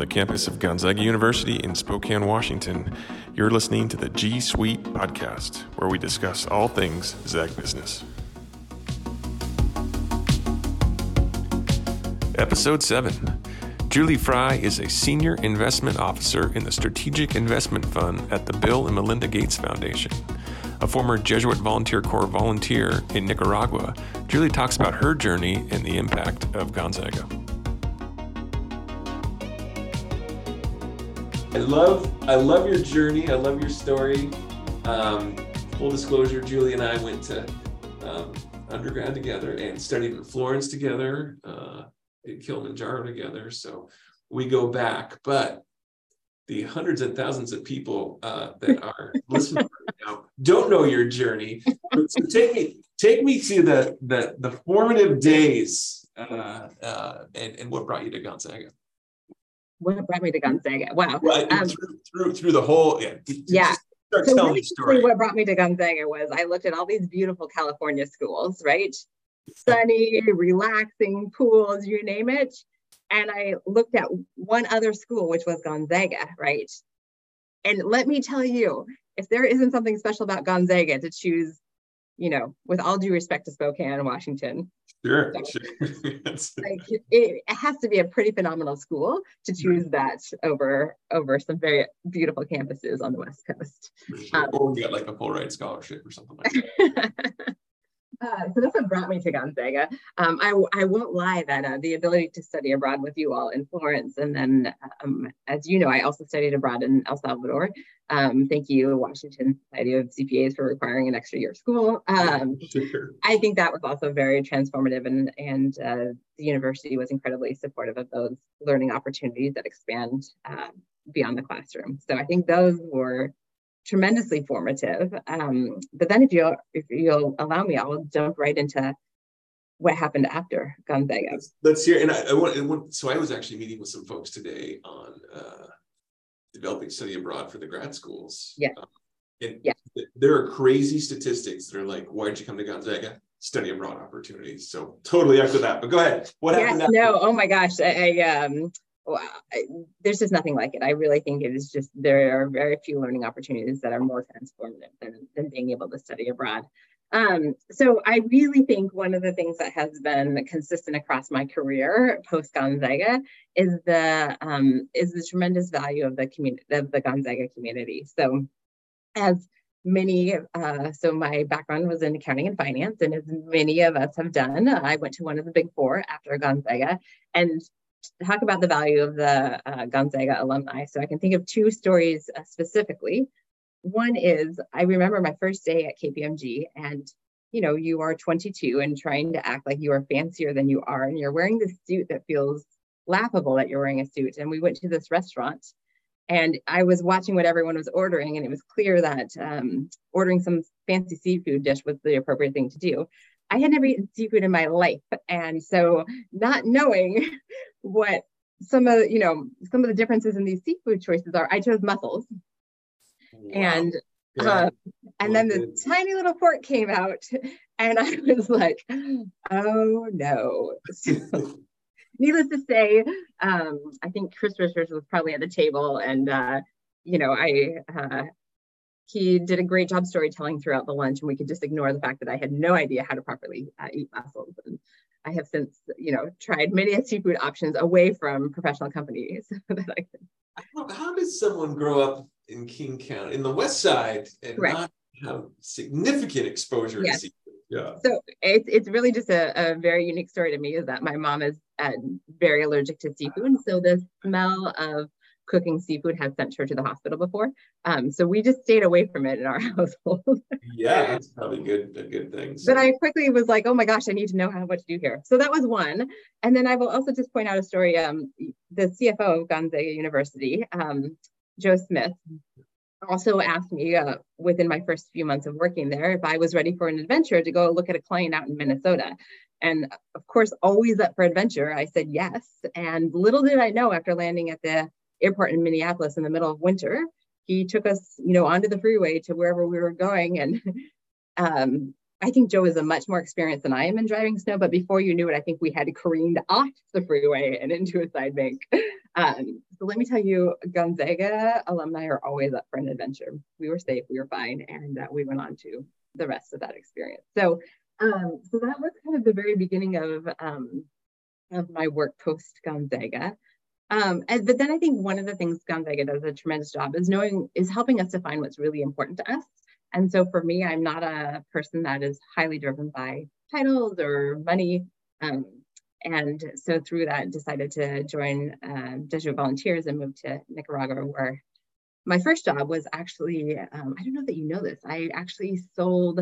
the campus of Gonzaga University in Spokane, Washington. You're listening to the G Suite podcast, where we discuss all things Zag business. Episode 7 Julie Frye is a senior investment officer in the Strategic Investment Fund at the Bill and Melinda Gates Foundation. A former Jesuit Volunteer Corps volunteer in Nicaragua, Julie talks about her journey and the impact of Gonzaga. I love I love your journey. I love your story. Um, full disclosure, Julie and I went to um, undergrad together and studied in Florence together, uh, in Kilimanjaro together. So we go back, but the hundreds and thousands of people uh, that are listening right now don't know your journey. So take me take me to the the, the formative days uh, uh, and, and what brought you to Gonzaga what brought me to Gonzaga? Wow. Well, um, through, through, through the whole yeah. Yeah. Start so story. What brought me to Gonzaga was I looked at all these beautiful California schools, right? Sunny, relaxing pools, you name it. And I looked at one other school, which was Gonzaga, right? And let me tell you, if there isn't something special about Gonzaga to choose, you know, with all due respect to Spokane, Washington, Sure. sure. like it, it, has to be a pretty phenomenal school to choose that over over some very beautiful campuses on the West Coast. Sure. Um, or get like a full ride scholarship or something like that. Uh, so that's what brought me to Gonzaga. Um, I, I won't lie that uh, the ability to study abroad with you all in Florence, and then um, as you know, I also studied abroad in El Salvador. Um, thank you, Washington Society of CPAs, for requiring an extra year of school. Um, sure. I think that was also very transformative, and and uh, the university was incredibly supportive of those learning opportunities that expand uh, beyond the classroom. So I think those were tremendously formative. Um, but then if you'll if you'll allow me, I'll jump right into what happened after Gonzaga. Let's, let's hear. And I, I, want, I, want, So I was actually meeting with some folks today on uh, developing study abroad for the grad schools. Yeah. Um, and yeah. there are crazy statistics that are like, why'd you come to Gonzaga? Study abroad opportunities. So totally after that. But go ahead. What happened? yes, happened? No. Oh my gosh. I, I um well, I, there's just nothing like it. I really think it is just there are very few learning opportunities that are more transformative than, than being able to study abroad. Um, so I really think one of the things that has been consistent across my career post Gonzaga is the um, is the tremendous value of the community of the Gonzaga community. So as many uh, so my background was in accounting and finance and as many of us have done i went to one of the big four after gonzaga and talk about the value of the uh, Gonzaga alumni. So I can think of two stories uh, specifically. One is I remember my first day at KPMG, and you know, you are 22 and trying to act like you are fancier than you are, and you're wearing this suit that feels laughable that you're wearing a suit. And we went to this restaurant, and I was watching what everyone was ordering, and it was clear that um, ordering some fancy seafood dish was the appropriate thing to do. I had never eaten seafood in my life. And so not knowing what some of, you know, some of the differences in these seafood choices are, I chose mussels. Wow. And yeah. uh, and then the tiny little fork came out and I was like, oh no. needless to say, um, I think Chris Richards was probably at the table and uh, you know, I uh, he did a great job storytelling throughout the lunch and we could just ignore the fact that I had no idea how to properly uh, eat mussels. And I have since, you know, tried many seafood options away from professional companies that I could. How does someone grow up in King County, in the West Side, and Correct. not have significant exposure yes. to seafood? Yeah. So it's, it's really just a, a very unique story to me is that my mom is uh, very allergic to seafood. So the smell of cooking seafood has sent her to the hospital before. Um, so we just stayed away from it in our household. yeah, that's probably good, a good thing. So. But I quickly was like, oh my gosh, I need to know how what to do here. So that was one. And then I will also just point out a story. Um, the CFO of Gonzaga University, um, Joe Smith, also asked me uh, within my first few months of working there if I was ready for an adventure to go look at a client out in Minnesota. And of course, always up for adventure, I said yes. And little did I know after landing at the airport in Minneapolis in the middle of winter. He took us, you know, onto the freeway to wherever we were going, and um, I think Joe is a much more experienced than I am in driving snow, but before you knew it, I think we had careened off the freeway and into a side bank. Um, so let me tell you, Gonzaga alumni are always up for an adventure. We were safe, we were fine, and uh, we went on to the rest of that experience. So, um, so that was kind of the very beginning of um, of my work post Gonzaga. Um, and, but then I think one of the things Gonzaga does a tremendous job is knowing is helping us define what's really important to us. And so for me, I'm not a person that is highly driven by titles or money. Um, and so through that, decided to join uh, Jesuit Volunteers and move to Nicaragua, where my first job was actually, um, I don't know that you know this, I actually sold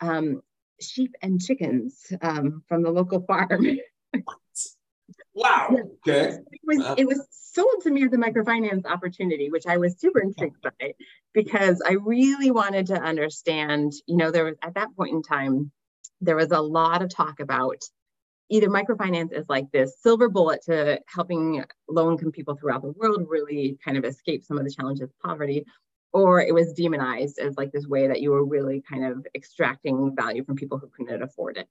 um, sheep and chickens um, from the local farm. wow. Okay. It was, wow. it was sold to me as a microfinance opportunity, which I was super intrigued by because I really wanted to understand, you know, there was at that point in time, there was a lot of talk about either microfinance is like this silver bullet to helping low income people throughout the world really kind of escape some of the challenges of poverty, or it was demonized as like this way that you were really kind of extracting value from people who couldn't afford it.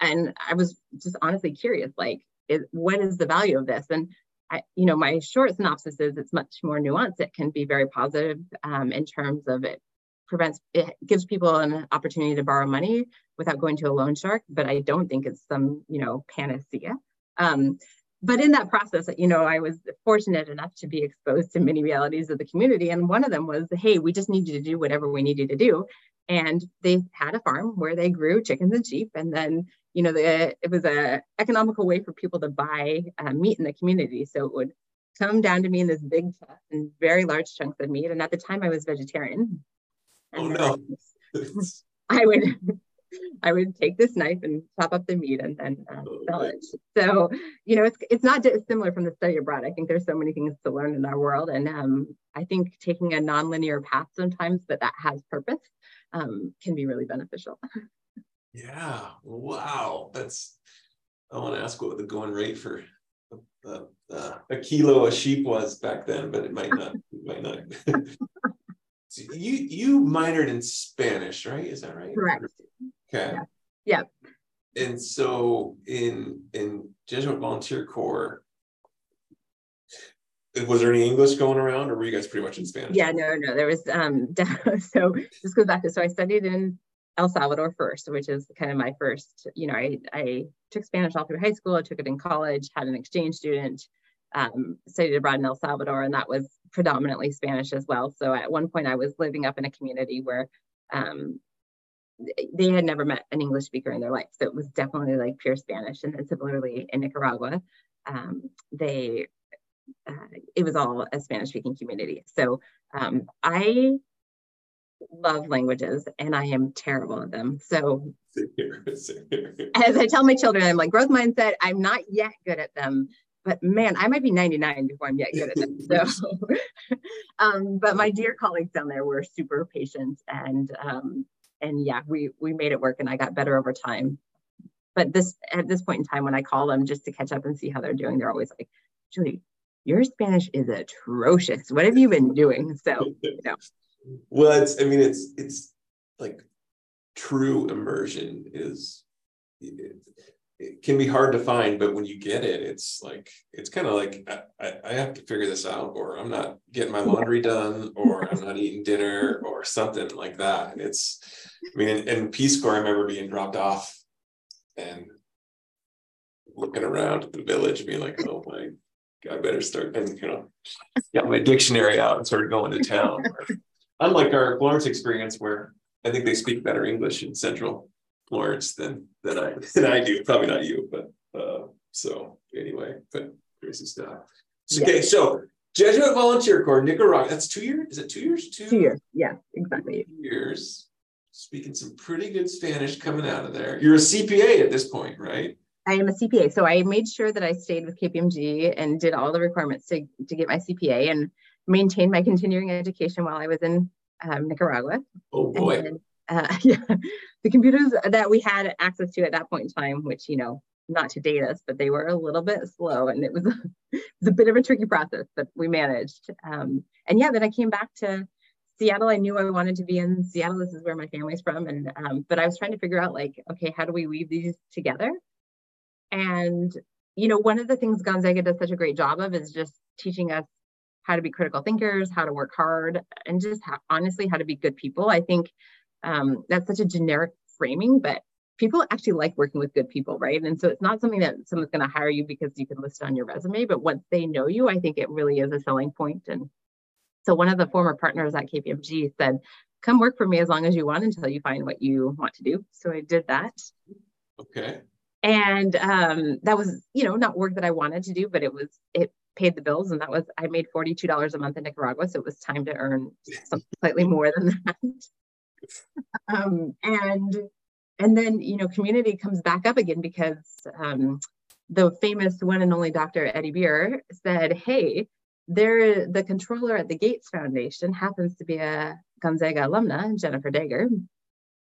And I was just honestly curious, like, is, what is the value of this? And I, you know, my short synopsis is it's much more nuanced. It can be very positive um, in terms of it prevents it gives people an opportunity to borrow money without going to a loan shark but i don't think it's some you know panacea um, but in that process you know i was fortunate enough to be exposed to many realities of the community and one of them was hey we just need you to do whatever we need you to do and they had a farm where they grew chickens and sheep and then you know the, it was a economical way for people to buy uh, meat in the community so it would come down to me in this big and very large chunks of meat and at the time i was vegetarian Oh no. I would I would take this knife and chop up the meat and then uh, oh, sell it. So, you know, it's it's not dissimilar from the study abroad. I think there's so many things to learn in our world, and um, I think taking a nonlinear path sometimes, but that has purpose, um, can be really beneficial. Yeah. Wow. That's. I want to ask what the going rate for uh, uh, a kilo of sheep was back then, but it might not. It might not. So you you minored in Spanish, right? Is that right? Correct. Okay. Yeah. yeah. And so in in Jesuit Volunteer Corps, was there any English going around, or were you guys pretty much in Spanish? Yeah, no, no. There was um. So this goes back to so I studied in El Salvador first, which is kind of my first. You know, I I took Spanish all through high school. I took it in college. Had an exchange student. Um, studied abroad in El Salvador, and that was predominantly Spanish as well. So at one point, I was living up in a community where um, they had never met an English speaker in their life. So it was definitely like pure Spanish. And then similarly in Nicaragua, um, they uh, it was all a Spanish speaking community. So um, I love languages and I am terrible at them. So as I tell my children, I'm like growth mindset, I'm not yet good at them, but man, I might be 99 before I'm yet good at them. So, um, but my dear colleagues down there were super patient and, um, and yeah, we, we made it work and I got better over time. But this, at this point in time, when I call them just to catch up and see how they're doing, they're always like, Julie, your Spanish is atrocious. What have you been doing? So, you know. Well, it's, I mean, it's, it's like true immersion is, it can be hard to find, but when you get it, it's like it's kind of like I, I, have to figure this out, or I'm not getting my laundry done, or I'm not eating dinner, or something like that. And it's, I mean, in, in Peace Corps, I remember being dropped off and looking around at the village, being like, "Oh my, I better start," and you know, got my dictionary out and started going to town. Unlike our Florence experience, where I think they speak better English in Central Florence than than I than I do. Probably not you, but uh, so anyway, but crazy stuff. So, okay, so Jesuit Volunteer Corps, Nicaragua. That's two years. Is it two years? Two, two years. Yeah, exactly. Two years. Speaking some pretty good Spanish coming out of there. You're a CPA at this point, right? I am a CPA. So I made sure that I stayed with KPMG and did all the requirements to, to get my CPA and maintained my continuing education while I was in um, Nicaragua. Oh boy. Then, uh, yeah, the computers that we had access to at that point in time, which, you know, not to date us, but they were a little bit slow and it was a, it was a bit of a tricky process, but we managed. Um, and yeah, then I came back to Seattle, I knew I wanted to be in Seattle. This is where my family's from. And, um, but I was trying to figure out like, okay, how do we weave these together? And, you know, one of the things Gonzaga does such a great job of is just teaching us how to be critical thinkers, how to work hard, and just how, honestly, how to be good people. I think um, that's such a generic framing, but people actually like working with good people, right? And so it's not something that someone's going to hire you because you can list on your resume, but once they know you, I think it really is a selling point. And so one of the former partners at KPMG said, come work for me as long as you want until you find what you want to do. So I did that. Okay. And um, that was, you know, not work that I wanted to do, but it was, it paid the bills. And that was, I made $42 a month in Nicaragua. So it was time to earn something slightly more than that. um, and, and then, you know, community comes back up again because um, the famous one and only Dr. Eddie Beer said, Hey, there, the controller at the Gates Foundation happens to be a Gonzaga alumna, Jennifer Dager,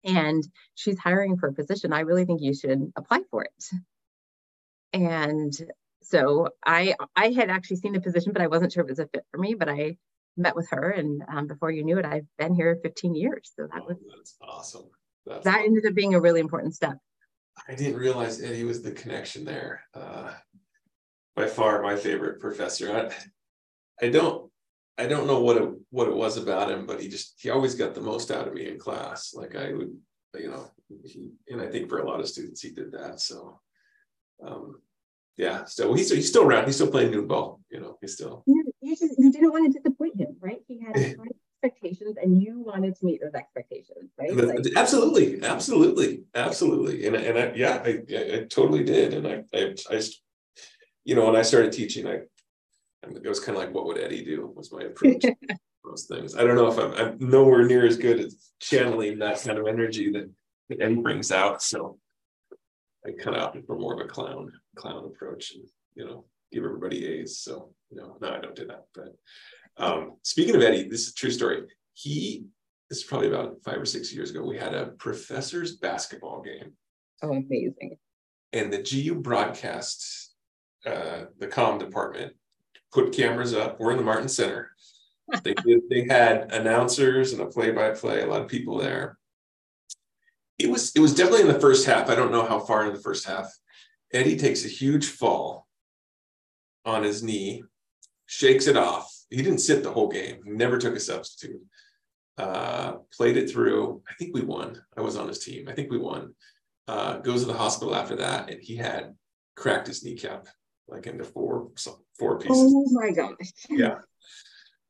and she's hiring for a position. I really think you should apply for it. And so I I had actually seen the position, but I wasn't sure if it was a fit for me. But I met with her, and um, before you knew it, I've been here 15 years. So that oh, was that's awesome. That's that awesome. ended up being a really important step. I didn't realize Eddie was the connection there. Uh, by far my favorite professor. I, I don't I don't know what it what it was about him, but he just he always got the most out of me in class. Like I would, you know, he and I think for a lot of students he did that. So um yeah, so he's he's still around. He's still playing noon ball. You know, he's still. You, you just you didn't want to disappoint him, right? He had expectations, and you wanted to meet those expectations, right? Like, absolutely, absolutely, absolutely, and and I, yeah, I, I totally did, and I, I I you know when I started teaching, I it was kind of like, what would Eddie do? Was my approach those things. I don't know if I'm, I'm nowhere near as good at channeling that kind of energy that, that Eddie brings out. So I kind of opted for more of a clown clown approach and you know give everybody A's. So you know, no, I don't do that. But um, speaking of Eddie, this is a true story. He this is probably about five or six years ago. We had a professor's basketball game. Oh, amazing! And the GU broadcast, uh, the com department put cameras up. We're in the Martin Center. They did, they had announcers and a play-by-play, a lot of people there. It was it was definitely in the first half. I don't know how far in the first half. Eddie takes a huge fall on his knee, shakes it off. He didn't sit the whole game. He never took a substitute. Uh, played it through. I think we won. I was on his team. I think we won. Uh, goes to the hospital after that, and he had cracked his kneecap like into four four pieces. Oh my gosh. Yeah.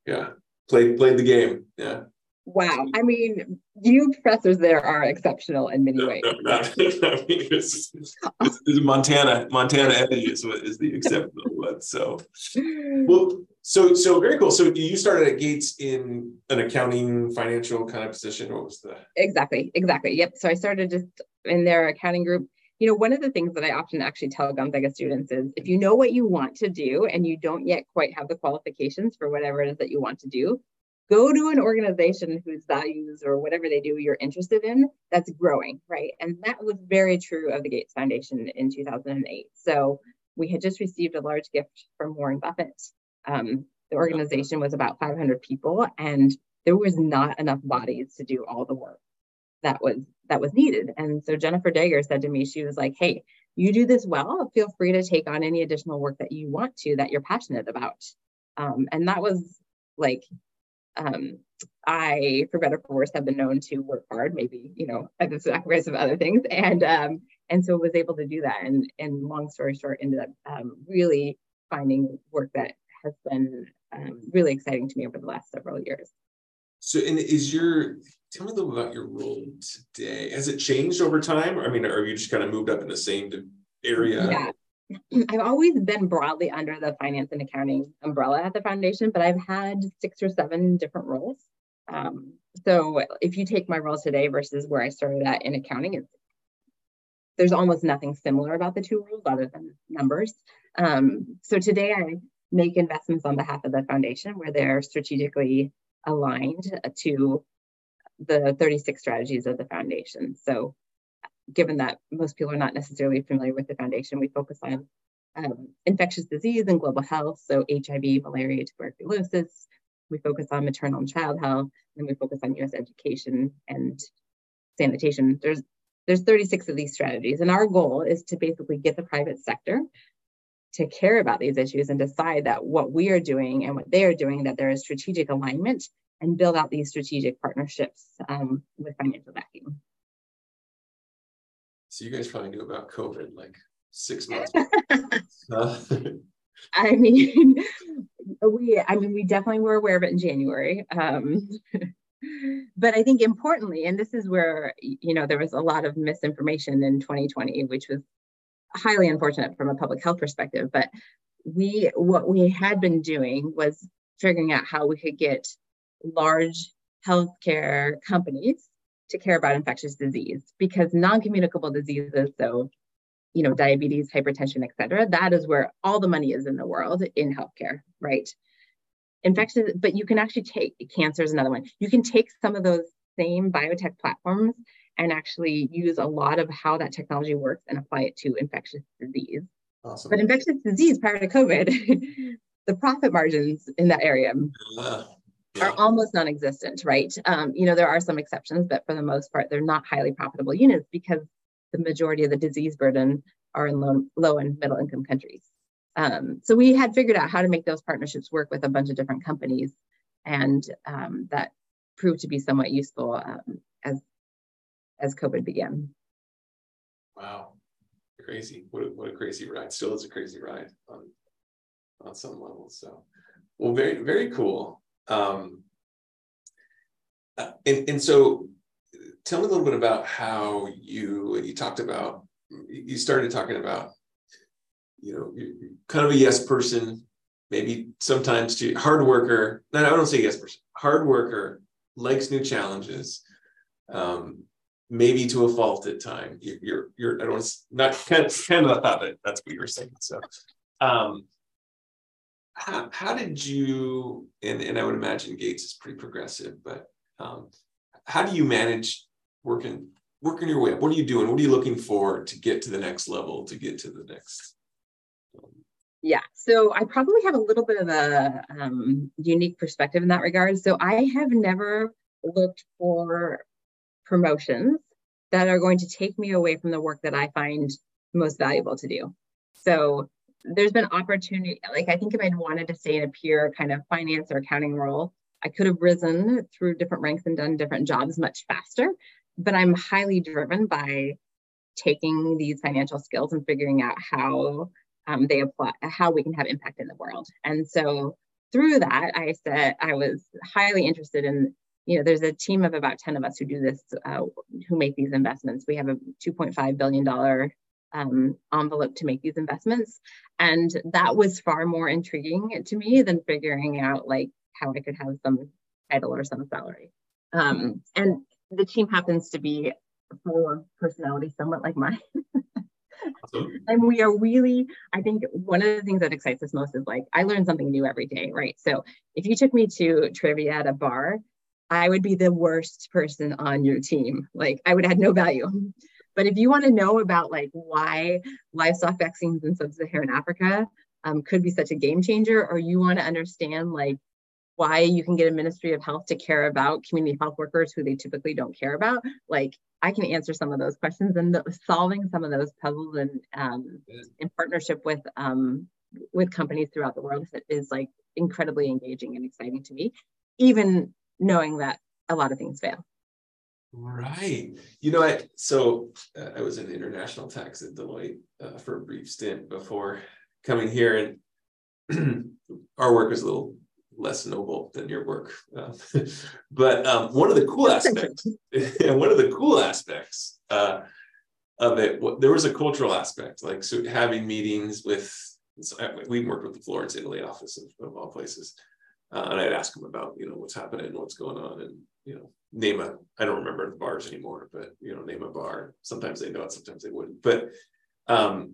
Yeah. Played played the game. Yeah. Wow. Um, I mean, you professors there are exceptional in many ways. No, no, I mean, it's, it's, it's Montana, Montana Eddie is is the exceptional one. So well, so so very cool. So you started at Gates in an accounting financial kind of position. What was the exactly, exactly. Yep. So I started just in their accounting group you know, one of the things that I often actually tell Gonzaga students is if you know what you want to do and you don't yet quite have the qualifications for whatever it is that you want to do, go to an organization whose values or whatever they do you're interested in that's growing, right? And that was very true of the Gates Foundation in 2008. So we had just received a large gift from Warren Buffett. Um, the organization was about 500 people, and there was not enough bodies to do all the work that was that was needed. And so Jennifer Dager said to me, she was like, "Hey, you do this well. Feel free to take on any additional work that you want to that you're passionate about." Um, and that was like, um, I, for better for worse, have been known to work hard, maybe you know at the sacrifice of other things, and um, and so was able to do that. And and long story short, ended up um, really finding work that has been um, really exciting to me over the last several years. So, and is your tell me a little about your role today? Has it changed over time? I mean, are you just kind of moved up in the same area? Yeah. I've always been broadly under the finance and accounting umbrella at the foundation, but I've had six or seven different roles. Um, so if you take my role today versus where I started at in accounting, there's almost nothing similar about the two roles other than numbers. Um, so today I make investments on behalf of the foundation where they're strategically aligned to the 36 strategies of the foundation. So given that most people are not necessarily familiar with the foundation, we focus on um, infectious disease and global health, so HIV, malaria, tuberculosis, we focus on maternal and child health, and we focus on US education and sanitation. There's there's 36 of these strategies, and our goal is to basically get the private sector to care about these issues and decide that what we are doing and what they are doing, that there is strategic alignment and build out these strategic partnerships um, with financial backing. So you guys probably knew about COVID like six months. I mean, we I mean we definitely were aware of it in January. Um, but I think importantly, and this is where you know there was a lot of misinformation in 2020, which was highly unfortunate from a public health perspective. But we what we had been doing was figuring out how we could get large healthcare companies to care about infectious disease because non-communicable diseases, so you know, diabetes, hypertension, et cetera, that is where all the money is in the world in healthcare, right? Infectious, but you can actually take cancer is another one. You can take some of those same biotech platforms and actually use a lot of how that technology works and apply it to infectious disease. Awesome. But infectious disease prior to COVID, the profit margins in that area uh, yeah. are almost non-existent, right? Um, you know, there are some exceptions, but for the most part, they're not highly profitable units because the majority of the disease burden are in low, low and middle income countries. Um, so we had figured out how to make those partnerships work with a bunch of different companies, and um, that proved to be somewhat useful um, as as COVID began. Wow, crazy! What a, what a crazy ride! Still is a crazy ride on on some levels. So, well, very very cool. Um, uh, and and so tell me a little bit about how you you talked about you started talking about you know kind of a yes person maybe sometimes to hard worker no, i don't say yes person hard worker likes new challenges um, maybe to a fault at time. You're you're, you're i don't not kind of, kind of thought that that's what you were saying so um, how, how did you and, and i would imagine gates is pretty progressive but um, how do you manage working working your way up? What are you doing? What are you looking for to get to the next level, to get to the next? Yeah, so I probably have a little bit of a um, unique perspective in that regard. So I have never looked for promotions that are going to take me away from the work that I find most valuable to do. So there's been opportunity, like I think if I'd wanted to stay in a pure kind of finance or accounting role, I could have risen through different ranks and done different jobs much faster but I'm highly driven by taking these financial skills and figuring out how um, they apply, how we can have impact in the world. And so through that, I said I was highly interested in, you know, there's a team of about 10 of us who do this, uh, who make these investments. We have a $2.5 billion um, envelope to make these investments. And that was far more intriguing to me than figuring out like how I could have some title or some salary. Um, and the team happens to be full of personality somewhat like mine. and we are really, I think one of the things that excites us most is like, I learn something new every day, right? So if you took me to trivia at a bar, I would be the worst person on your team. Like I would add no value. But if you want to know about like why livestock vaccines in sub-Saharan Africa um, could be such a game changer, or you want to understand like why you can get a ministry of health to care about community health workers who they typically don't care about like i can answer some of those questions and the, solving some of those puzzles and um, in partnership with um, with companies throughout the world is like incredibly engaging and exciting to me even knowing that a lot of things fail right you know i so uh, i was in international tax at deloitte uh, for a brief stint before coming here and our work is a little less noble than your work. Uh, but um, one of the cool aspects, and one of the cool aspects uh, of it, there was a cultural aspect, like so having meetings with. So we worked with the Florence, Italy office of, of all places, uh, and I'd ask them about you know what's happening, what's going on, and you know name a. I don't remember the bars anymore, but you know name a bar. Sometimes they know it, sometimes they wouldn't. But um,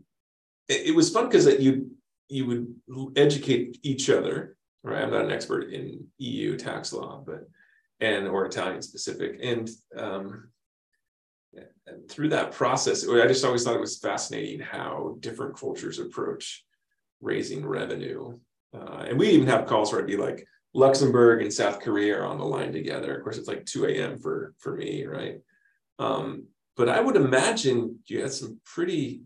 it, it was fun because that you you would educate each other right? I'm not an expert in EU tax law, but and or Italian specific, and um, and through that process, I just always thought it was fascinating how different cultures approach raising revenue. Uh, and we even have calls where I'd be like, Luxembourg and South Korea are on the line together. Of course, it's like 2 a.m. for for me, right? Um, but I would imagine you had some pretty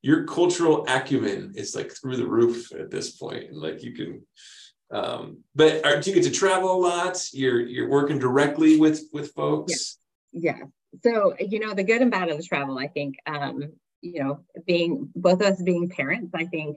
your cultural acumen is like through the roof at this point. And like you can um, but are, do you get to travel a lot? You're you're working directly with with folks. Yeah. yeah. So you know the good and bad of the travel. I think um, you know being both of us being parents. I think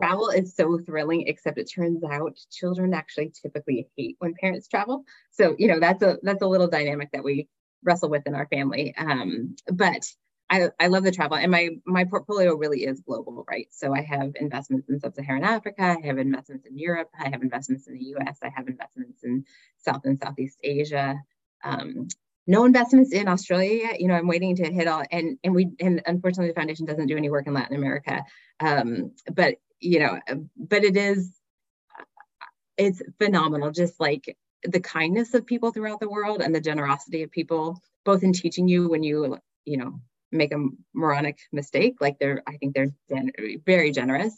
travel is so thrilling. Except it turns out children actually typically hate when parents travel. So you know that's a that's a little dynamic that we wrestle with in our family. Um, but I, I love the travel and my my portfolio really is global, right? So I have investments in sub-Saharan Africa, I have investments in Europe, I have investments in the US, I have investments in South and Southeast Asia. Um, no investments in Australia yet. You know, I'm waiting to hit all and and we and unfortunately the foundation doesn't do any work in Latin America. Um, but you know, but it is it's phenomenal, just like the kindness of people throughout the world and the generosity of people, both in teaching you when you, you know, make a moronic mistake. Like they're, I think they're very generous,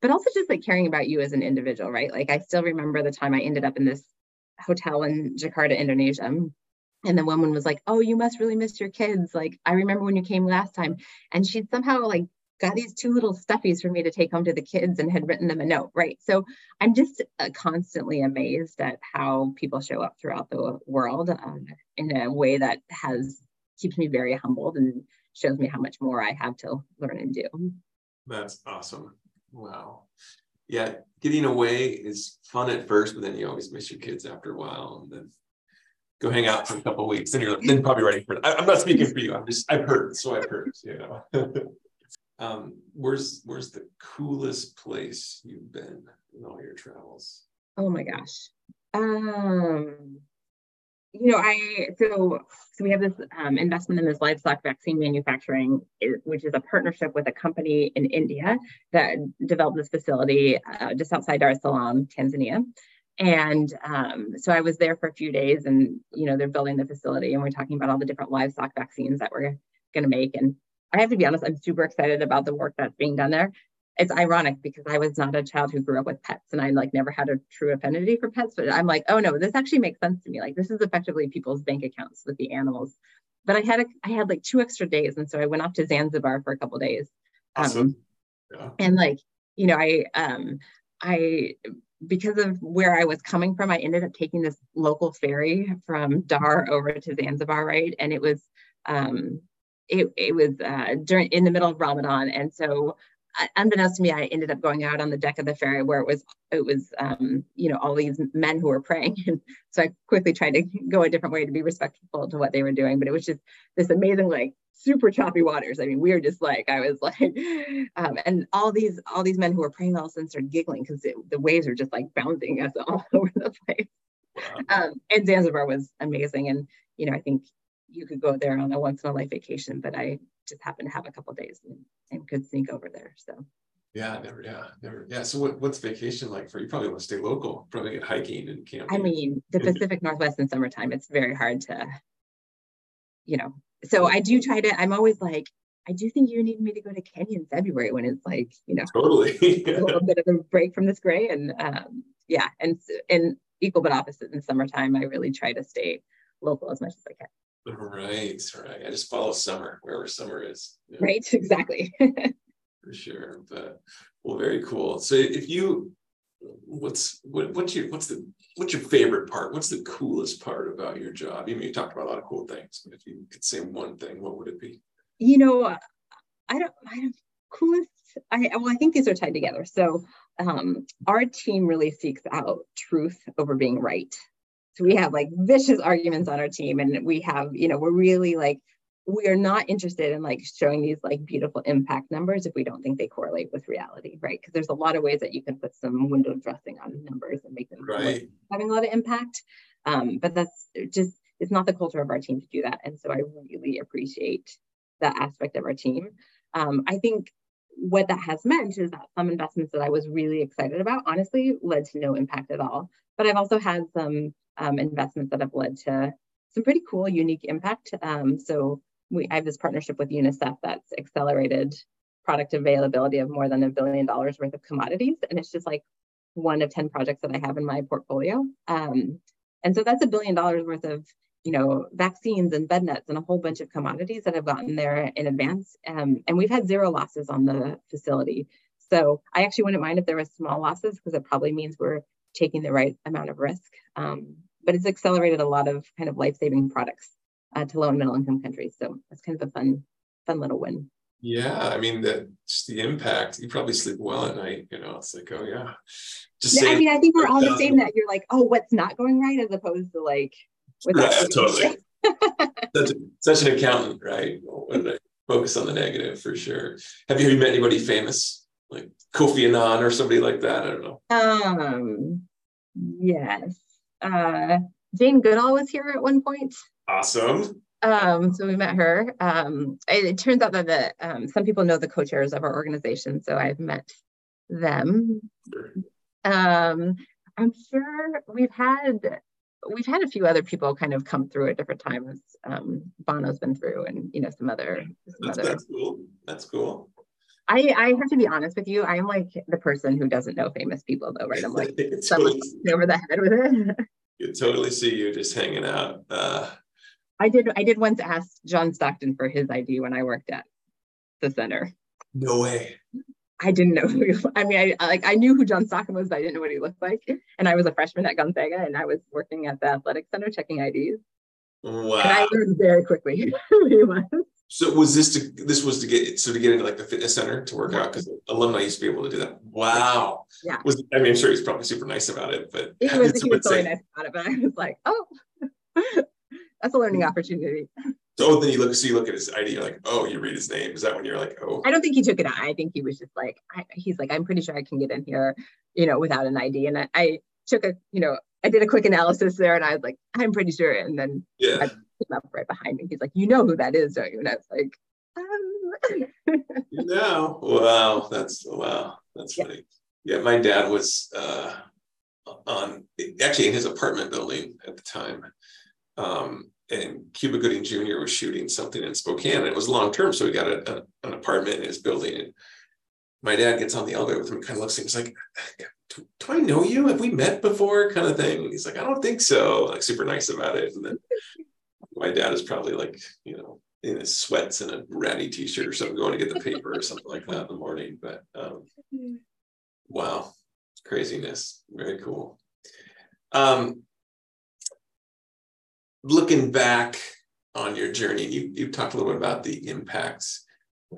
but also just like caring about you as an individual, right? Like I still remember the time I ended up in this hotel in Jakarta, Indonesia. And the woman was like, Oh, you must really miss your kids. Like, I remember when you came last time. And she'd somehow like got these two little stuffies for me to take home to the kids and had written them a note, right? So I'm just uh, constantly amazed at how people show up throughout the world um, in a way that has keeps me very humbled and shows me how much more I have to learn and do. That's awesome. Wow. Yeah, getting away is fun at first, but then you always miss your kids after a while, and then go hang out for a couple weeks. and you're then probably ready for it. I, am not speaking for you. I'm just I've heard, so I've heard. You know. um, where's where's the coolest place you've been in all your travels? Oh my gosh. Um, you know, I so so we have this um, investment in this livestock vaccine manufacturing, which is a partnership with a company in India that developed this facility uh, just outside Dar es Salaam, Tanzania. And um, so I was there for a few days, and you know they're building the facility, and we're talking about all the different livestock vaccines that we're going to make. And I have to be honest, I'm super excited about the work that's being done there it's ironic because I was not a child who grew up with pets and I like never had a true affinity for pets, but I'm like, oh no, this actually makes sense to me. Like this is effectively people's bank accounts with the animals. But I had a, I had like two extra days, and so I went off to Zanzibar for a couple days. Um, awesome. yeah. And like, you know, I um I because of where I was coming from, I ended up taking this local ferry from Dar over to Zanzibar, right? And it was um it, it was uh, during in the middle of Ramadan, and so unbeknownst to me, I ended up going out on the deck of the ferry where it was it was um, you know all these men who were praying, and so I quickly tried to go a different way to be respectful to what they were doing. But it was just this amazing like super choppy waters. I mean, we were just like I was like, um, and all these all these men who were praying all of a sudden started giggling because the waves are just like bouncing us all over the place. Wow. Um, and Zanzibar was amazing, and you know I think you could go there on a once in a life vacation, but I just happened to have a couple days and, and could sneak over there. So yeah, never, yeah, never, yeah. So what, what's vacation like for you? Probably want to stay local, probably get hiking and camping. I mean, the Pacific Northwest in summertime, it's very hard to, you know. So I do try to. I'm always like, I do think you need me to go to Kenya in February when it's like, you know, totally a little bit of a break from this gray, and um, yeah, and and equal but opposite in summertime. I really try to stay local as much as I can. Right, right. I just follow summer wherever summer is. You know? Right, exactly. For sure. But well, very cool. So if you what's what, what's your what's the what's your favorite part? What's the coolest part about your job? I mean, you talked about a lot of cool things, but if you could say one thing, what would it be? You know, I don't I don't coolest I well, I think these are tied together. So um, our team really seeks out truth over being right. So we have like vicious arguments on our team, and we have, you know, we're really like, we are not interested in like showing these like beautiful impact numbers if we don't think they correlate with reality, right? Because there's a lot of ways that you can put some window dressing on numbers and make them right. having a lot of impact. Um, but that's just it's not the culture of our team to do that, and so I really appreciate that aspect of our team. Um, I think what that has meant is that some investments that I was really excited about, honestly, led to no impact at all. But I've also had some um, investments that have led to some pretty cool, unique impact. Um, so we I have this partnership with UNICEF that's accelerated product availability of more than a billion dollars worth of commodities. And it's just like, one of 10 projects that I have in my portfolio. Um, and so that's a billion dollars worth of you know, vaccines and bed nets and a whole bunch of commodities that have gotten there in advance. Um, and we've had zero losses on the facility. So I actually wouldn't mind if there was small losses because it probably means we're taking the right amount of risk. Um, but it's accelerated a lot of kind of life-saving products uh, to low and middle income countries. So it's kind of a fun, fun little win. Yeah, I mean the just the impact. You probably sleep well at night. You know, it's like, oh yeah. Just I mean, I think we're all the same that you're like, oh, what's not going right, as opposed to like, yeah, totally. such, such an accountant, right? Focus on the negative for sure. Have you met anybody famous, like Kofi Annan or somebody like that? I don't know. Um, yes. Uh, Jane Goodall was here at one point. Awesome. Um, so we met her. Um, it, it turns out that the, um, some people know the co-chairs of our organization, so I've met them. Um, I'm sure we've had we've had a few other people kind of come through at different times. Um, Bono's been through, and you know some other. Some that's, other. that's cool. That's cool. I, I have to be honest with you. I'm like the person who doesn't know famous people, though, right? I'm like totally, over the head with it. you totally see you just hanging out. Uh, I did. I did once ask John Stockton for his ID when I worked at the center. No way. I didn't know who. He, I mean, I like I knew who John Stockton was, but I didn't know what he looked like. And I was a freshman at Gonzaga, and I was working at the athletic center checking IDs. Wow! And I learned very quickly who he was. So was this to this was to get so to get into like the fitness center to work out because alumni used to be able to do that. Wow. Yeah. Was I mean I'm sure he's probably super nice about it, but he was, he was really nice about it. But I was like, oh, that's a learning opportunity. So oh, then you look, so you look at his ID, you're like, oh, you read his name. Is that when you're like, oh? I don't think he took it out. I think he was just like, I, he's like, I'm pretty sure I can get in here, you know, without an ID. And I, I, took a, you know, I did a quick analysis there, and I was like, I'm pretty sure. And then yeah, I came up right behind me. He's like, you know who that is, don't you? And I was like, um. no, wow, that's wow, that's yeah. funny. Yeah, my dad was uh, on actually in his apartment building at the time. Um, and Cuba Gooding Jr. was shooting something in Spokane. And it was long term, so he got a, a, an apartment in his building. And my dad gets on the elevator with him, and kind of looks at him. He's like, do, do, I know you? Have we met before?" Kind of thing. And he's like, "I don't think so." Like super nice about it. And then my dad is probably like, you know, in his sweats and a ratty t-shirt or something, going to get the paper or something like that in the morning. But um, wow, craziness. Very cool. Um, looking back on your journey, you, you talked a little bit about the impacts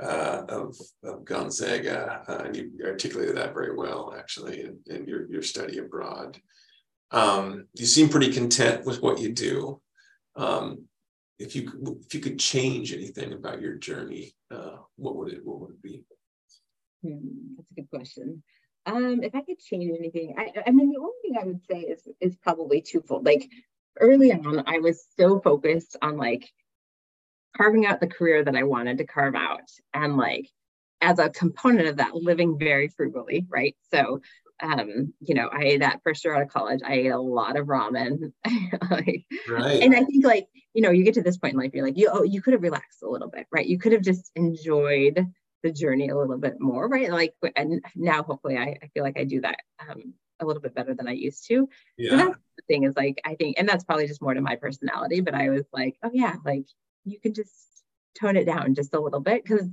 uh, of, of Gonzaga, uh, and you articulated that very well, actually, in, in your, your study abroad. Um, you seem pretty content with what you do. Um, if you if you could change anything about your journey, uh, what would it what would it be? Hmm, that's a good question. Um, if I could change anything, I, I mean, the only thing I would say is is probably twofold. Like early on, I was so focused on like carving out the career that I wanted to carve out and like as a component of that, living very frugally, right? So um, you know, I that first year out of college. I ate a lot of ramen. like, right. And I think like, you know, you get to this point in life, you're like, you oh, you could have relaxed a little bit, right? You could have just enjoyed the journey a little bit more, right? Like and now hopefully I, I feel like I do that um, a little bit better than I used to. Yeah. So that's the thing is like I think, and that's probably just more to my personality, but I was like, oh yeah, like you can just tone it down just a little bit because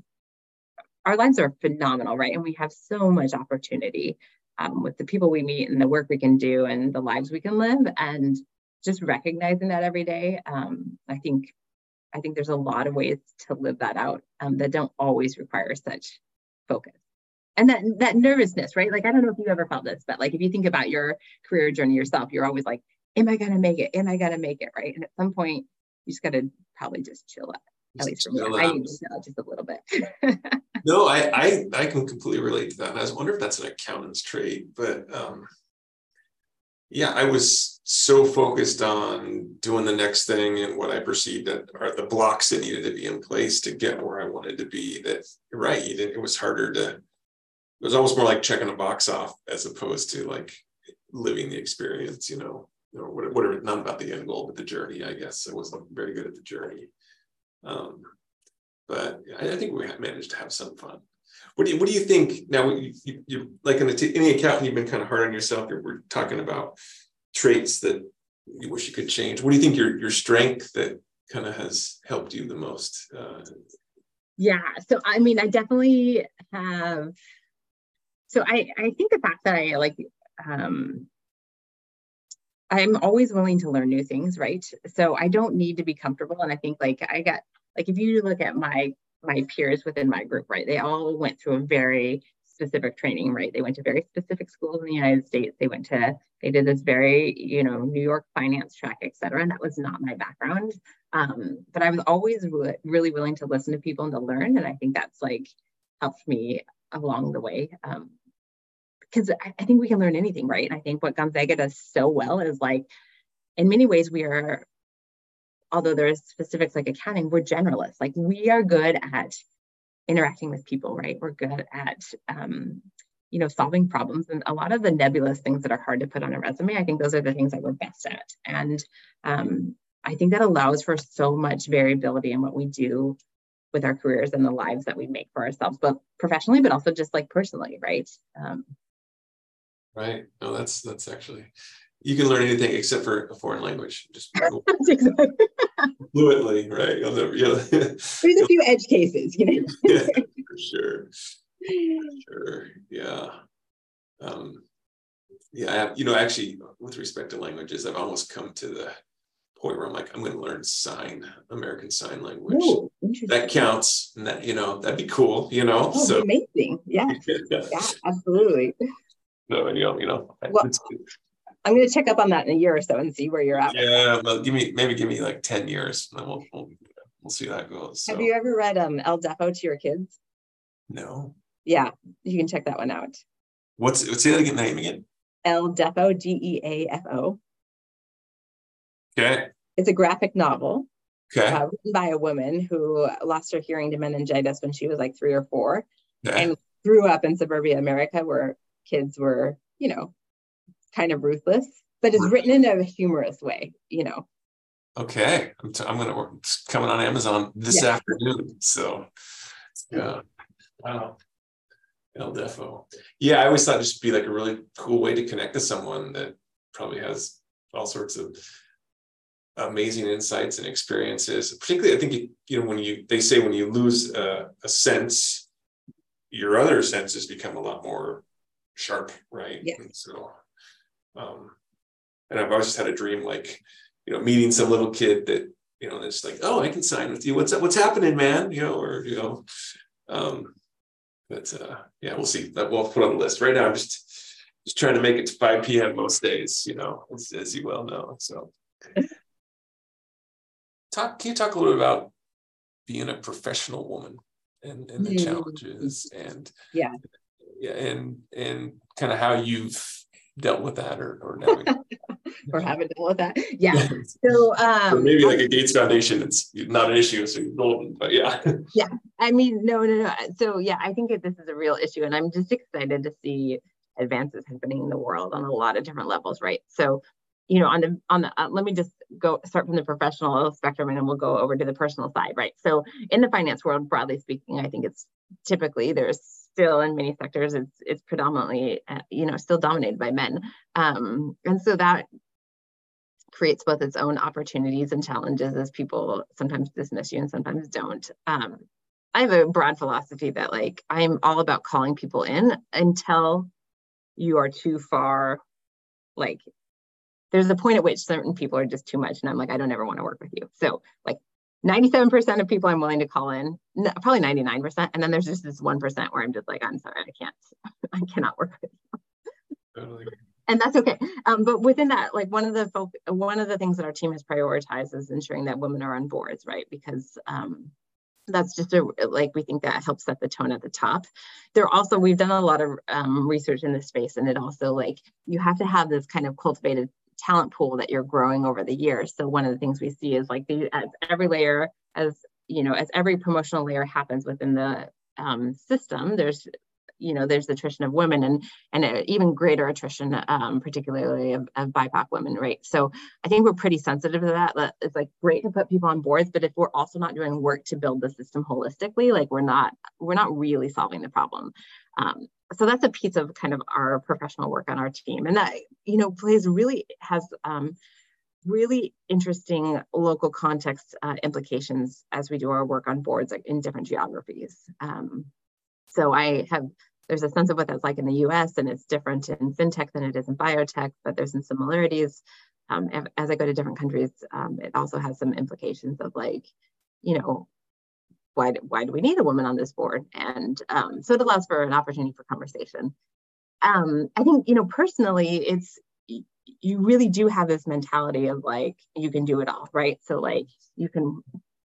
our lives are phenomenal, right? And we have so much opportunity um, with the people we meet and the work we can do and the lives we can live. And just recognizing that every day, um, I think I think there's a lot of ways to live that out um, that don't always require such focus and that that nervousness, right? Like I don't know if you ever felt this, but like if you think about your career journey yourself, you're always like, "Am I gonna make it? Am I gonna make it?" Right? And at some point, you just gotta probably just chill out. At least for me, I need to chill just a little bit. no, I, I I can completely relate to that. And I was wonder if that's an accountant's trait, but um, yeah, I was so focused on doing the next thing and what I perceived that are the blocks that needed to be in place to get where I wanted to be. That right, you didn't, it was harder to it was almost more like checking a box off as opposed to like living the experience, you know, you know, whatever, not about the end goal, but the journey, I guess. I wasn't very good at the journey. Um, but I, think we managed to have some fun. what do you what do you think now? You, you, you like in the, any accountant, you've been kind of hard on yourself. We're talking about traits that you wish you could change. What do you think your your strength that kind of has helped you the most? Uh, yeah. So I mean, I definitely have. So I I think the fact that I like um I'm always willing to learn new things, right? So I don't need to be comfortable. And I think like I got like if you look at my my peers within my group, right, they all went through a very specific training, right? They went to very specific schools in the United States. They went to they did this very you know New York finance track, et cetera. And that was not my background. Um, but I was always re- really willing to listen to people and to learn. And I think that's like helped me along the way. Um, because I, I, think we can learn anything, right? And I think what Gonzaga does so well is like, in many ways, we are, although there's specifics like accounting, we're generalists. Like we are good at interacting with people, right? We're good at, um, you know, solving problems and a lot of the nebulous things that are hard to put on a resume. I think those are the things that we're best at, and um, I think that allows for so much variability in what we do with our careers and the lives that we make for ourselves, both professionally, but also just like personally, right? Um, Right. No, that's that's actually you can learn anything except for a foreign language. Just fluently, right? You'll never, you know, There's a few edge cases, you know. yeah, for sure. sure. Yeah. Um, yeah, I have, you know, actually, with respect to languages, I've almost come to the point where I'm like, I'm going to learn sign, American Sign Language. Ooh, that counts, and that you know, that'd be cool, you know. Oh, so amazing, yeah, yeah, absolutely. No, and you know, you know. Well, I'm going to check up on that in a year or so and see where you're at. Yeah, well, give me maybe give me like ten years, and then we'll we'll, we'll see how that goes. So. Have you ever read um El Deafo to your kids? No. Yeah, you can check that one out. What's what's the other name again? El Deafo, D E A F O. Okay. It's a graphic novel. Okay. Uh, written by a woman who lost her hearing to meningitis when she was like three or four, okay. and grew up in suburbia America where kids were, you know, kind of ruthless, but it's written in a humorous way, you know. Okay, I'm, t- I'm gonna work it's coming on Amazon this yeah. afternoon. So, yeah, wow, El Deafo. Yeah, I always thought it should be like a really cool way to connect to someone that probably has all sorts of amazing insights and experiences. Particularly, I think you know when you they say when you lose a, a sense, your other senses become a lot more sharp, right? Yeah. And so, um, and I've always just had a dream, like, you know, meeting some little kid that, you know, it's like, oh, I can sign with you. What's up? what's happening, man? You know, or you know, um, but uh, yeah, we'll see. That we'll put on the list. Right now, I'm just just trying to make it to 5 p.m. most days, you know, as, as you well know. So, talk. Can you talk a little bit about being a professional woman and, and the mm. challenges and yeah yeah, and and kind of how you've dealt with that or or navigated. or haven't dealt with that. Yeah. So um, maybe like a Gates Foundation, it's not an issue. So golden, but yeah. Yeah. I mean, no, no, no. So yeah, I think that this is a real issue, and I'm just excited to see advances happening in the world on a lot of different levels, right? So you know on the on the uh, let me just go start from the professional spectrum and then we'll go over to the personal side right so in the finance world broadly speaking i think it's typically there's still in many sectors it's it's predominantly uh, you know still dominated by men. Um, and so that creates both its own opportunities and challenges as people sometimes dismiss you and sometimes don't. Um, i have a broad philosophy that like i'm all about calling people in until you are too far like there's a point at which certain people are just too much and i'm like i don't ever want to work with you. So like 97% of people I'm willing to call in, probably 99%. And then there's just this 1% where I'm just like, I'm sorry, I can't, I cannot work with you. Totally. And that's okay. Um, but within that, like one of the folk, one of the things that our team has prioritized is ensuring that women are on boards, right? Because um, that's just a like we think that helps set the tone at the top. There also we've done a lot of um, research in this space, and it also like you have to have this kind of cultivated talent pool that you're growing over the years. So one of the things we see is like the as every layer, as you know, as every promotional layer happens within the um, system, there's you know there's attrition of women and and even greater attrition um, particularly of, of bipoc women right? So i think we're pretty sensitive to that it's like great to put people on boards but if we're also not doing work to build the system holistically like we're not we're not really solving the problem. Um, so that's a piece of kind of our professional work on our team and that you know plays really has um, really interesting local context uh, implications as we do our work on boards like, in different geographies. Um, so I have, there's a sense of what that's like in the US and it's different in fintech than it is in biotech, but there's some similarities. Um, as I go to different countries, um, it also has some implications of like, you know, why, why do we need a woman on this board? And um, so it allows for an opportunity for conversation. Um, I think, you know, personally, it's you really do have this mentality of like you can do it all right so like you can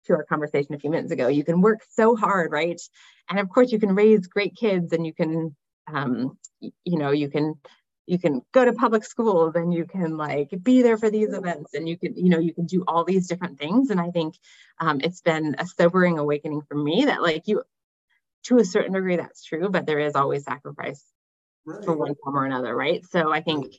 to our conversation a few minutes ago you can work so hard right and of course you can raise great kids and you can um, you know you can you can go to public schools and you can like be there for these events and you can you know you can do all these different things and i think um, it's been a sobering awakening for me that like you to a certain degree that's true but there is always sacrifice right. for one form or another right so i think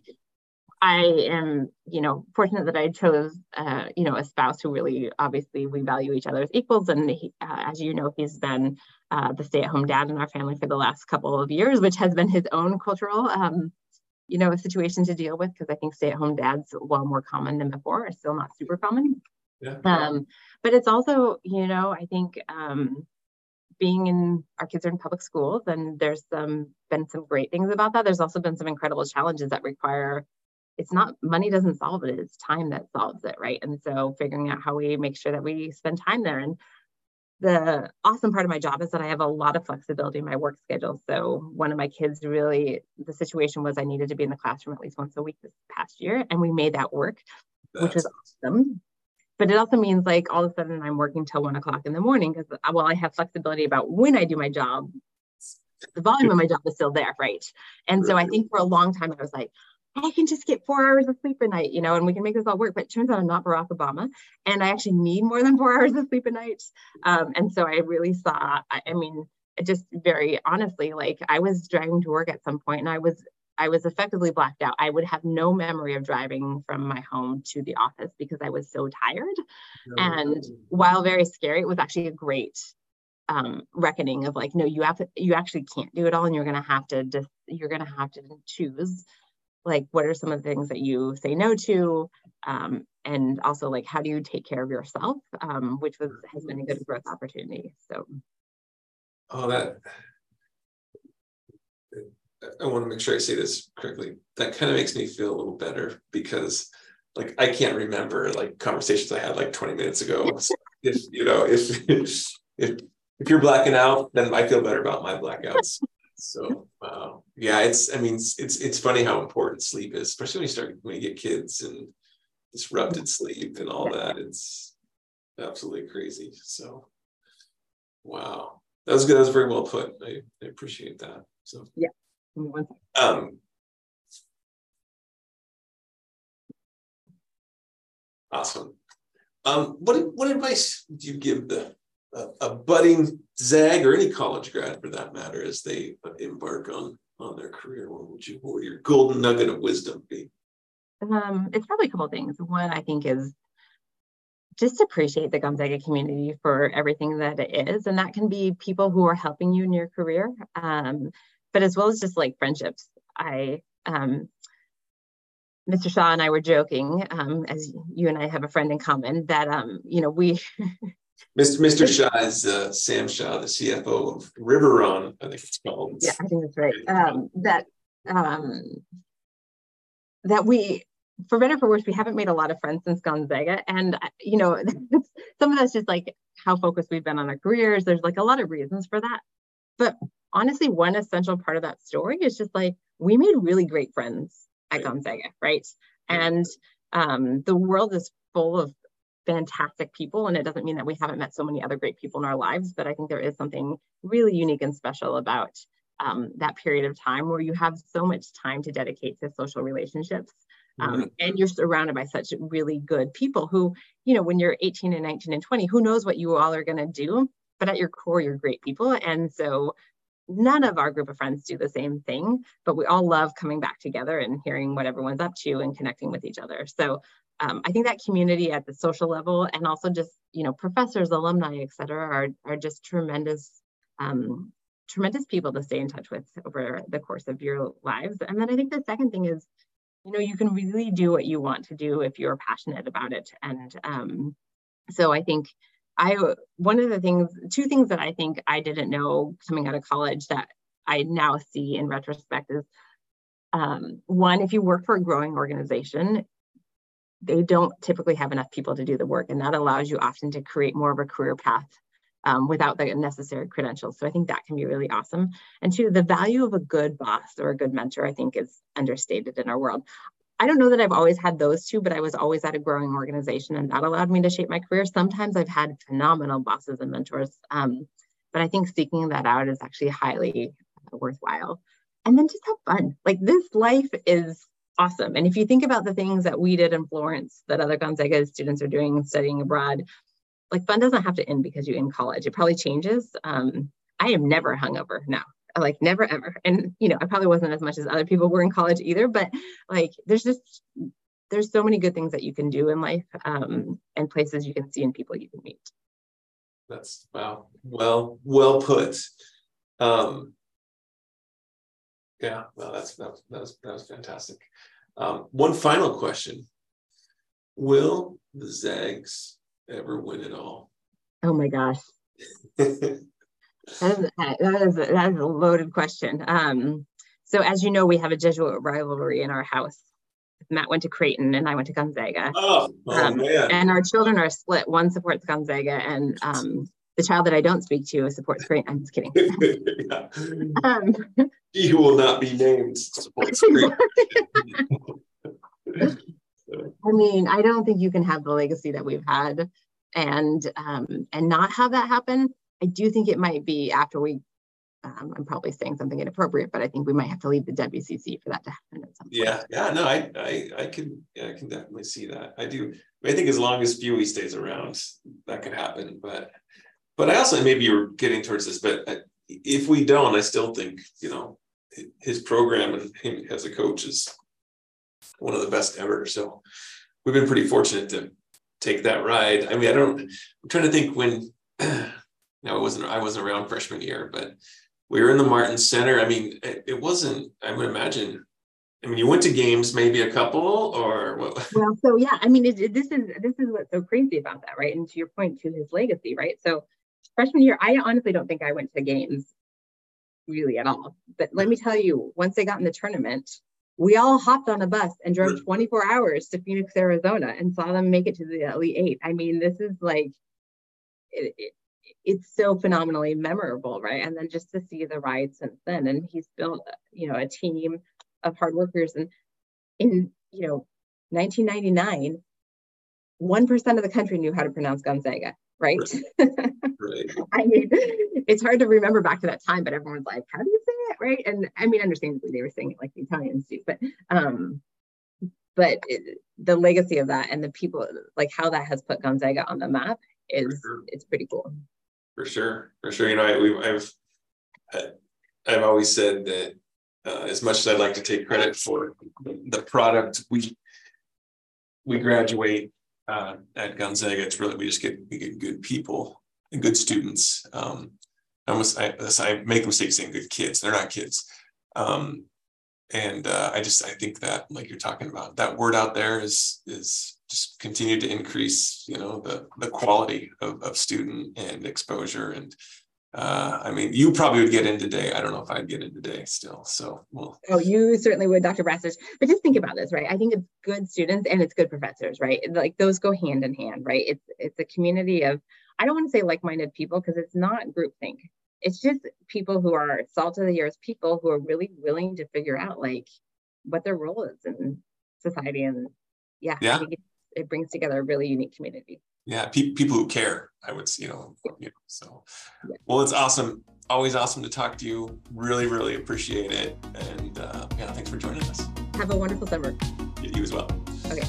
I am, you know, fortunate that I chose, uh, you know, a spouse who really, obviously, we value each other as equals. And he, uh, as you know, he's been uh, the stay-at-home dad in our family for the last couple of years, which has been his own cultural, um, you know, a situation to deal with because I think stay-at-home dads, while more common than before, are still not super common. Yeah. Um, but it's also, you know, I think um, being in our kids are in public schools, and there's some been some great things about that. There's also been some incredible challenges that require it's not money doesn't solve it it's time that solves it right and so figuring out how we make sure that we spend time there and the awesome part of my job is that I have a lot of flexibility in my work schedule. So one of my kids really, the situation was I needed to be in the classroom at least once a week this past year, and we made that work, That's which was awesome. But it also means like all of a sudden I'm working till one o'clock in the morning because uh, while I have flexibility about when I do my job, the volume of my job is still there, right? And so I think for a long time I was like, I can just get four hours of sleep a night, you know, and we can make this all work. But it turns out I'm not Barack Obama, and I actually need more than four hours of sleep a night. Um, and so I really saw, I, I mean, just very honestly, like I was driving to work at some point, and I was I was effectively blacked out. I would have no memory of driving from my home to the office because I was so tired. No. And while very scary, it was actually a great um, reckoning of like, no, you have to, you actually can't do it all, and you're gonna have to just you're gonna have to choose like what are some of the things that you say no to? Um, and also like how do you take care of yourself um, which was has been a good growth opportunity so. Oh that i want to make sure i say this correctly. That kind of makes me feel a little better because like i can't remember like conversations i had like 20 minutes ago. So if you know if if if you're blacking out then i feel better about my blackouts so uh, yeah, it's I mean it's, it's it's funny how important sleep is, especially when you start when you get kids and disrupted sleep and all that. It's absolutely crazy. So wow. That was good. That was very well put. I, I appreciate that. So yeah. Um awesome. Um, what what advice do you give the a, a budding Zag or any college grad for that matter as they embark on on their career? What would you what would your golden nugget of wisdom be? Um, it's probably a couple things. One, I think, is just appreciate the Gonzaga community for everything that it is. And that can be people who are helping you in your career, um, but as well as just like friendships. I, um, Mr. Shaw and I were joking, um, as you and I have a friend in common, that, um, you know, we, Mr. Mr. Shaw is uh, Sam Shaw, the CFO of Riveron, I think it's called. Yeah, I think that's right. Um, that um, that we, for better for worse, we haven't made a lot of friends since Gonzaga, and uh, you know, some of that's just like how focused we've been on our careers. There's like a lot of reasons for that, but honestly, one essential part of that story is just like we made really great friends at Gonzaga, right? And um, the world is full of fantastic people. And it doesn't mean that we haven't met so many other great people in our lives, but I think there is something really unique and special about um, that period of time where you have so much time to dedicate to social relationships. Um, mm-hmm. and you're surrounded by such really good people who, you know, when you're 18 and 19 and 20, who knows what you all are going to do, but at your core, you're great people. And so none of our group of friends do the same thing, but we all love coming back together and hearing what everyone's up to and connecting with each other. So um, I think that community at the social level and also just, you know, professors, alumni, et cetera, are, are just tremendous, um, tremendous people to stay in touch with over the course of your lives. And then I think the second thing is, you know, you can really do what you want to do if you're passionate about it. And um, so I think I one of the things, two things that I think I didn't know coming out of college that I now see in retrospect is um, one, if you work for a growing organization, they don't typically have enough people to do the work, and that allows you often to create more of a career path um, without the necessary credentials. So I think that can be really awesome. And two, the value of a good boss or a good mentor, I think, is understated in our world. I don't know that I've always had those two, but I was always at a growing organization and that allowed me to shape my career. Sometimes I've had phenomenal bosses and mentors, um, but I think seeking that out is actually highly worthwhile. And then just have fun. Like this life is awesome. And if you think about the things that we did in Florence that other Gonzaga students are doing studying abroad, like fun doesn't have to end because you're in college. It probably changes. Um, I am never hungover now like never ever and you know i probably wasn't as much as other people were in college either but like there's just there's so many good things that you can do in life um, and places you can see and people you can meet that's wow well well put um yeah well that's that was that was, that was fantastic um, one final question will the zags ever win it all oh my gosh That is, that is, that is a loaded question. Um, so as you know, we have a Jesuit rivalry in our house. Matt went to Creighton and I went to Gonzaga. Oh, oh um, man. And our children are split. One supports Gonzaga and um, the child that I don't speak to supports Creighton. I'm just kidding. yeah. um, he who will not be named supports Creighton. I mean, I don't think you can have the legacy that we've had and um, and not have that happen. I do think it might be after we, um, I'm probably saying something inappropriate, but I think we might have to leave the WCC for that to happen at some point. Yeah, yeah, no, I, I, I can, yeah, I can definitely see that. I do. I think as long as Buey stays around, that could happen. But, but I also maybe you're getting towards this, but if we don't, I still think you know his program and him as a coach is one of the best ever. So we've been pretty fortunate to take that ride. I mean, I don't. I'm trying to think when know, it wasn't I wasn't around freshman year, but we were in the Martin Center. I mean, it, it wasn't. I would imagine. I mean, you went to games, maybe a couple, or what? Well, so yeah, I mean, it, it, this is this is what's so crazy about that, right? And to your point, to his legacy, right? So freshman year, I honestly don't think I went to the games really at all. But let me tell you, once they got in the tournament, we all hopped on a bus and drove 24 hours to Phoenix, Arizona, and saw them make it to the Elite Eight. I mean, this is like it, it, it's so phenomenally memorable, right? And then just to see the ride since then, and he's built, you know, a team of hard workers. And in, you know, 1999, 1% of the country knew how to pronounce Gonzaga, right? right. I mean, it's hard to remember back to that time, but everyone's like, how do you say it, right? And I mean, understandably, they were saying it like the Italians do, but, um, but it, the legacy of that and the people, like how that has put Gonzaga on the map is, sure. it's pretty cool for sure, for sure. You know, I, we, I've I've always said that uh, as much as I'd like to take credit for the product we we graduate uh, at Gonzaga, it's really we just get we get good people good students. Um, I almost I, I make mistakes saying good kids. They're not kids. Um, and uh, I just I think that like you're talking about that word out there is is just continue to increase, you know, the the quality of, of student and exposure. And uh, I mean, you probably would get in today. I don't know if I'd get in today still. So, well. Oh, you certainly would, Dr. Brajcich. But just think about this, right? I think it's good students and it's good professors, right? Like those go hand in hand, right? It's it's a community of I don't want to say like-minded people because it's not groupthink. It's just people who are salt of the earth people who are really willing to figure out like what their role is in society and yeah, yeah. I think it brings together a really unique community. Yeah, pe- people who care, I would, you know, you know so. Yeah. Well, it's awesome. Always awesome to talk to you. Really, really appreciate it. And uh, yeah, thanks for joining us. Have a wonderful summer. You as well. Okay.